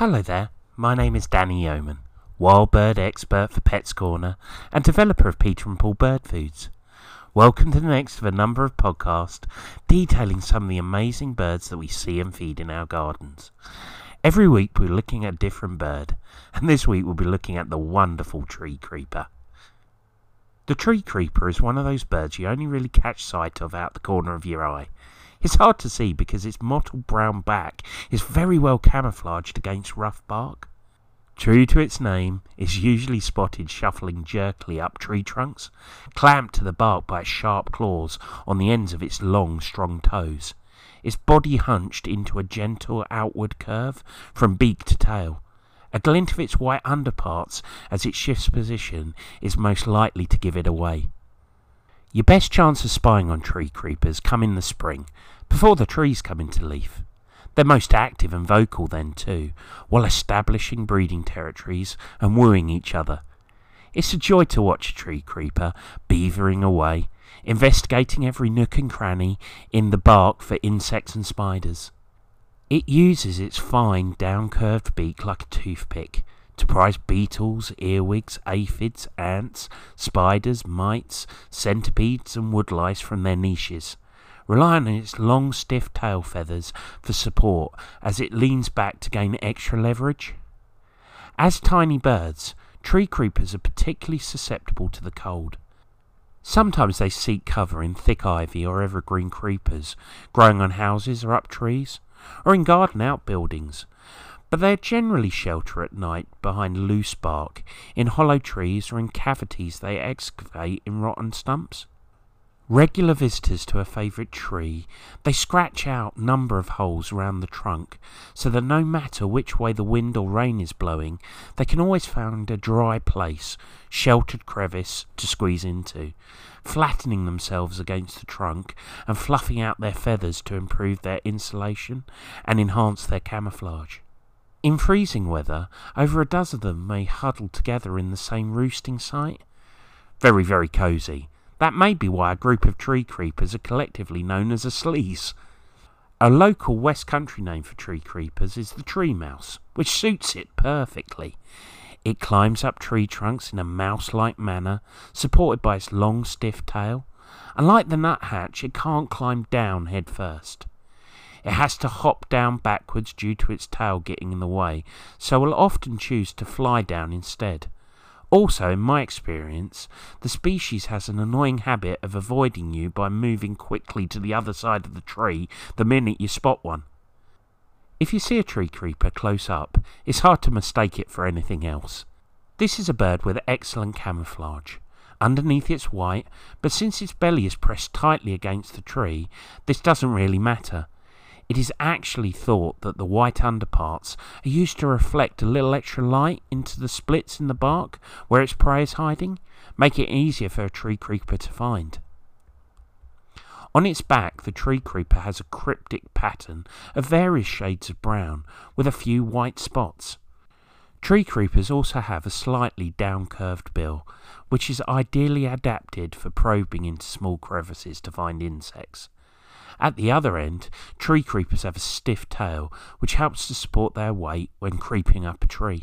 Hello there, my name is Danny Yeoman, wild bird expert for Pets Corner and developer of Peter and Paul Bird Foods. Welcome to the next of a number of podcasts detailing some of the amazing birds that we see and feed in our gardens. Every week we're looking at a different bird, and this week we'll be looking at the wonderful tree creeper. The tree creeper is one of those birds you only really catch sight of out the corner of your eye. It's hard to see because its mottled brown back is very well camouflaged against rough bark. True to its name, it's usually spotted shuffling jerkily up tree trunks, clamped to the bark by its sharp claws on the ends of its long, strong toes, its body hunched into a gentle outward curve from beak to tail. A glint of its white underparts as it shifts position is most likely to give it away. Your best chance of spying on tree creepers come in the spring, before the trees come into leaf. They're most active and vocal then too, while establishing breeding territories and wooing each other. It's a joy to watch a tree creeper beavering away, investigating every nook and cranny in the bark for insects and spiders. It uses its fine, down-curved beak like a toothpick to prize beetles, earwigs, aphids, ants, spiders, mites, centipedes, and woodlice from their niches, relying on its long, stiff tail feathers for support as it leans back to gain extra leverage. As tiny birds, tree creepers are particularly susceptible to the cold. Sometimes they seek cover in thick ivy or evergreen creepers growing on houses or up trees, or in garden outbuildings, but they generally shelter at night behind loose bark, in hollow trees, or in cavities they excavate in rotten stumps. Regular visitors to a favourite tree, they scratch out number of holes around the trunk so that no matter which way the wind or rain is blowing, they can always find a dry place, sheltered crevice to squeeze into, flattening themselves against the trunk and fluffing out their feathers to improve their insulation and enhance their camouflage. In freezing weather, over a dozen of them may huddle together in the same roosting site. Very, very cosy. That may be why a group of tree creepers are collectively known as a sleaze. A local West Country name for tree creepers is the tree mouse, which suits it perfectly. It climbs up tree trunks in a mouse like manner, supported by its long, stiff tail. And like the nuthatch, it can't climb down head first. It has to hop down backwards due to its tail getting in the way, so will often choose to fly down instead. Also, in my experience, the species has an annoying habit of avoiding you by moving quickly to the other side of the tree the minute you spot one. If you see a tree creeper close up, it's hard to mistake it for anything else. This is a bird with excellent camouflage. Underneath it's white, but since its belly is pressed tightly against the tree, this doesn't really matter. It is actually thought that the white underparts are used to reflect a little extra light into the splits in the bark where its prey is hiding, making it easier for a tree creeper to find. On its back, the tree creeper has a cryptic pattern of various shades of brown with a few white spots. Tree creepers also have a slightly down curved bill, which is ideally adapted for probing into small crevices to find insects. At the other end, tree creepers have a stiff tail, which helps to support their weight when creeping up a tree.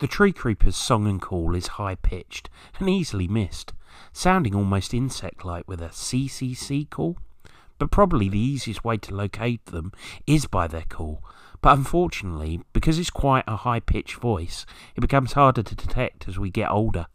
The tree creeper's song and call is high pitched and easily missed, sounding almost insect like with a CCC call. But probably the easiest way to locate them is by their call. But unfortunately, because it's quite a high pitched voice, it becomes harder to detect as we get older.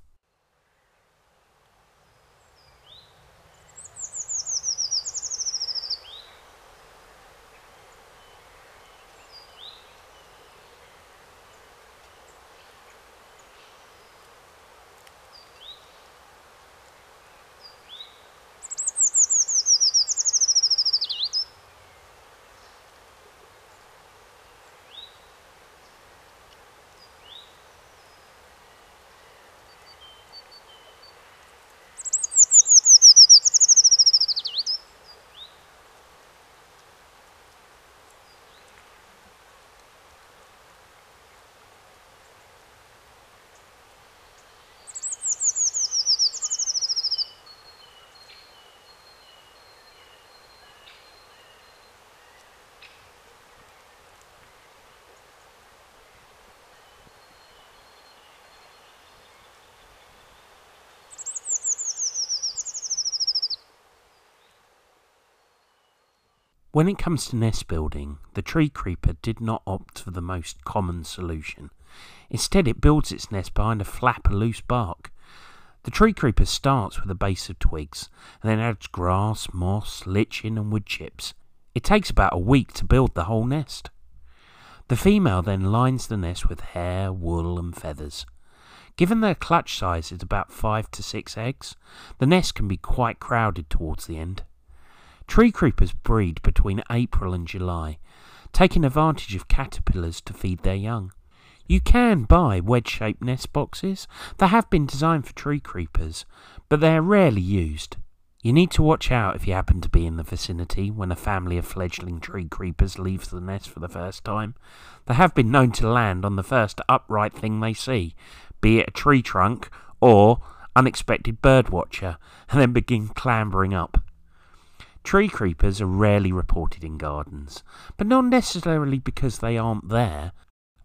When it comes to nest building, the tree creeper did not opt for the most common solution. Instead, it builds its nest behind a flap of loose bark. The tree creeper starts with a base of twigs and then adds grass, moss, lichen, and wood chips. It takes about a week to build the whole nest. The female then lines the nest with hair, wool, and feathers. Given their clutch size is about five to six eggs, the nest can be quite crowded towards the end. Tree creepers breed between April and July, taking advantage of caterpillars to feed their young. You can buy wedge shaped nest boxes that have been designed for tree creepers, but they are rarely used. You need to watch out if you happen to be in the vicinity when a family of fledgling tree creepers leaves the nest for the first time. They have been known to land on the first upright thing they see, be it a tree trunk or unexpected bird watcher, and then begin clambering up. Tree creepers are rarely reported in gardens, but not necessarily because they aren't there.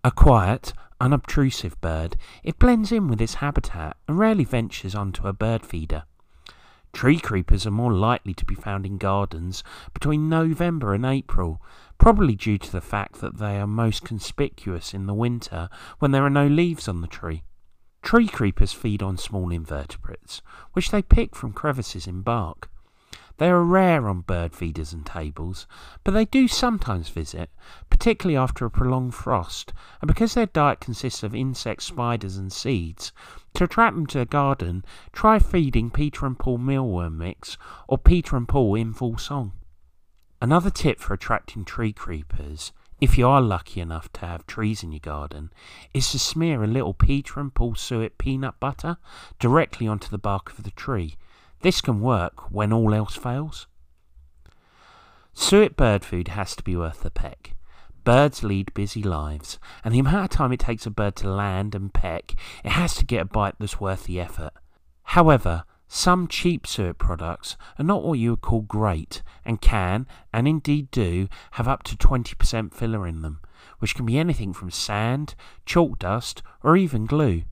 A quiet, unobtrusive bird, it blends in with its habitat and rarely ventures onto a bird feeder. Tree creepers are more likely to be found in gardens between November and April, probably due to the fact that they are most conspicuous in the winter when there are no leaves on the tree. Tree creepers feed on small invertebrates, which they pick from crevices in bark. They are rare on bird feeders and tables, but they do sometimes visit, particularly after a prolonged frost, and because their diet consists of insects, spiders, and seeds. To attract them to a garden, try feeding Peter and Paul mealworm mix or Peter and Paul in full song. Another tip for attracting tree creepers, if you are lucky enough to have trees in your garden, is to smear a little Peter and Paul suet peanut butter directly onto the bark of the tree this can work when all else fails. Suet bird food has to be worth the peck. Birds lead busy lives, and the amount of time it takes a bird to land and peck, it has to get a bite that's worth the effort. However, some cheap suet products are not what you would call great and can, and indeed do, have up to 20% filler in them, which can be anything from sand, chalk dust, or even glue.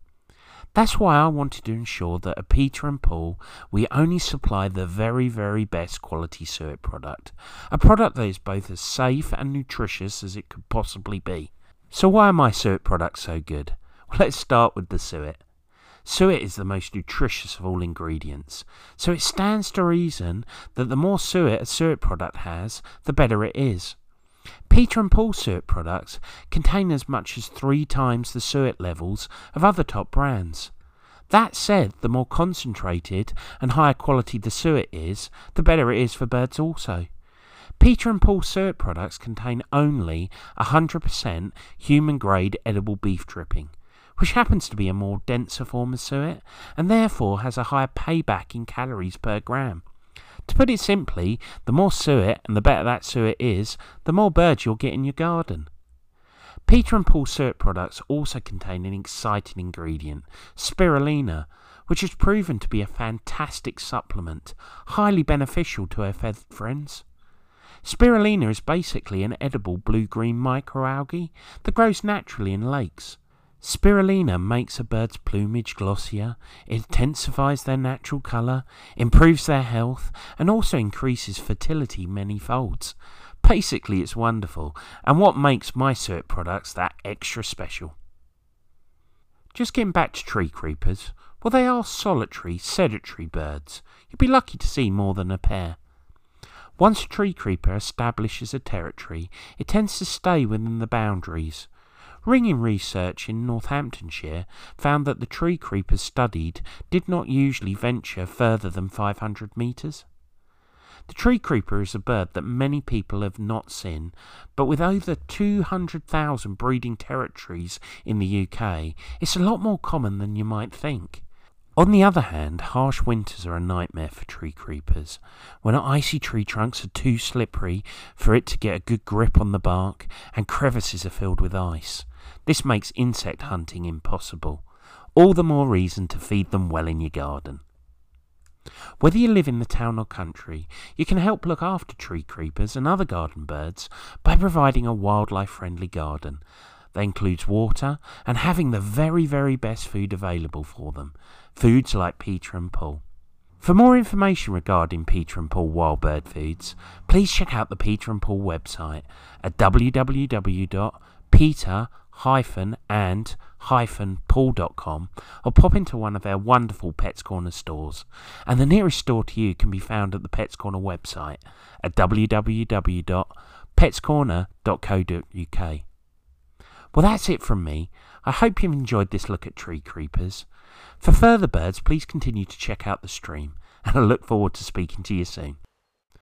That's why I wanted to ensure that at Peter and Paul we only supply the very, very best quality suet product. A product that is both as safe and nutritious as it could possibly be. So why are my suet products so good? Well, let's start with the suet. Suet is the most nutritious of all ingredients, so it stands to reason that the more suet a suet product has, the better it is. Peter and Paul suet products contain as much as three times the suet levels of other top brands. That said, the more concentrated and higher quality the suet is, the better it is for birds also. Peter and Paul suet products contain only 100% human grade edible beef dripping, which happens to be a more denser form of suet and therefore has a higher payback in calories per gram. To put it simply, the more suet and the better that suet is, the more birds you'll get in your garden. Peter and Paul suet products also contain an exciting ingredient, spirulina, which has proven to be a fantastic supplement, highly beneficial to our feathered friends. Spirulina is basically an edible blue-green microalgae that grows naturally in lakes. Spirulina makes a bird's plumage glossier, intensifies their natural colour, improves their health, and also increases fertility many folds. Basically, it's wonderful, and what makes my suet products that extra special. Just getting back to tree creepers, well, they are solitary, sedentary birds. You'd be lucky to see more than a pair. Once a tree creeper establishes a territory, it tends to stay within the boundaries. Ringing research in Northamptonshire found that the tree creepers studied did not usually venture further than 500 metres. The tree creeper is a bird that many people have not seen, but with over 200,000 breeding territories in the UK, it's a lot more common than you might think. On the other hand, harsh winters are a nightmare for tree creepers. When icy tree trunks are too slippery for it to get a good grip on the bark, and crevices are filled with ice. This makes insect hunting impossible. All the more reason to feed them well in your garden. Whether you live in the town or country, you can help look after tree creepers and other garden birds by providing a wildlife friendly garden that includes water and having the very, very best food available for them. Foods like Peter and Paul. For more information regarding Peter and Paul wild bird foods, please check out the Peter and Paul website at www.peter and hyphen paul.com or pop into one of their wonderful Pets Corner stores. And the nearest store to you can be found at the Pets Corner website at www.petscorner.co.uk. Well, that's it from me. I hope you've enjoyed this look at tree creepers. For further birds, please continue to check out the stream, and I look forward to speaking to you soon.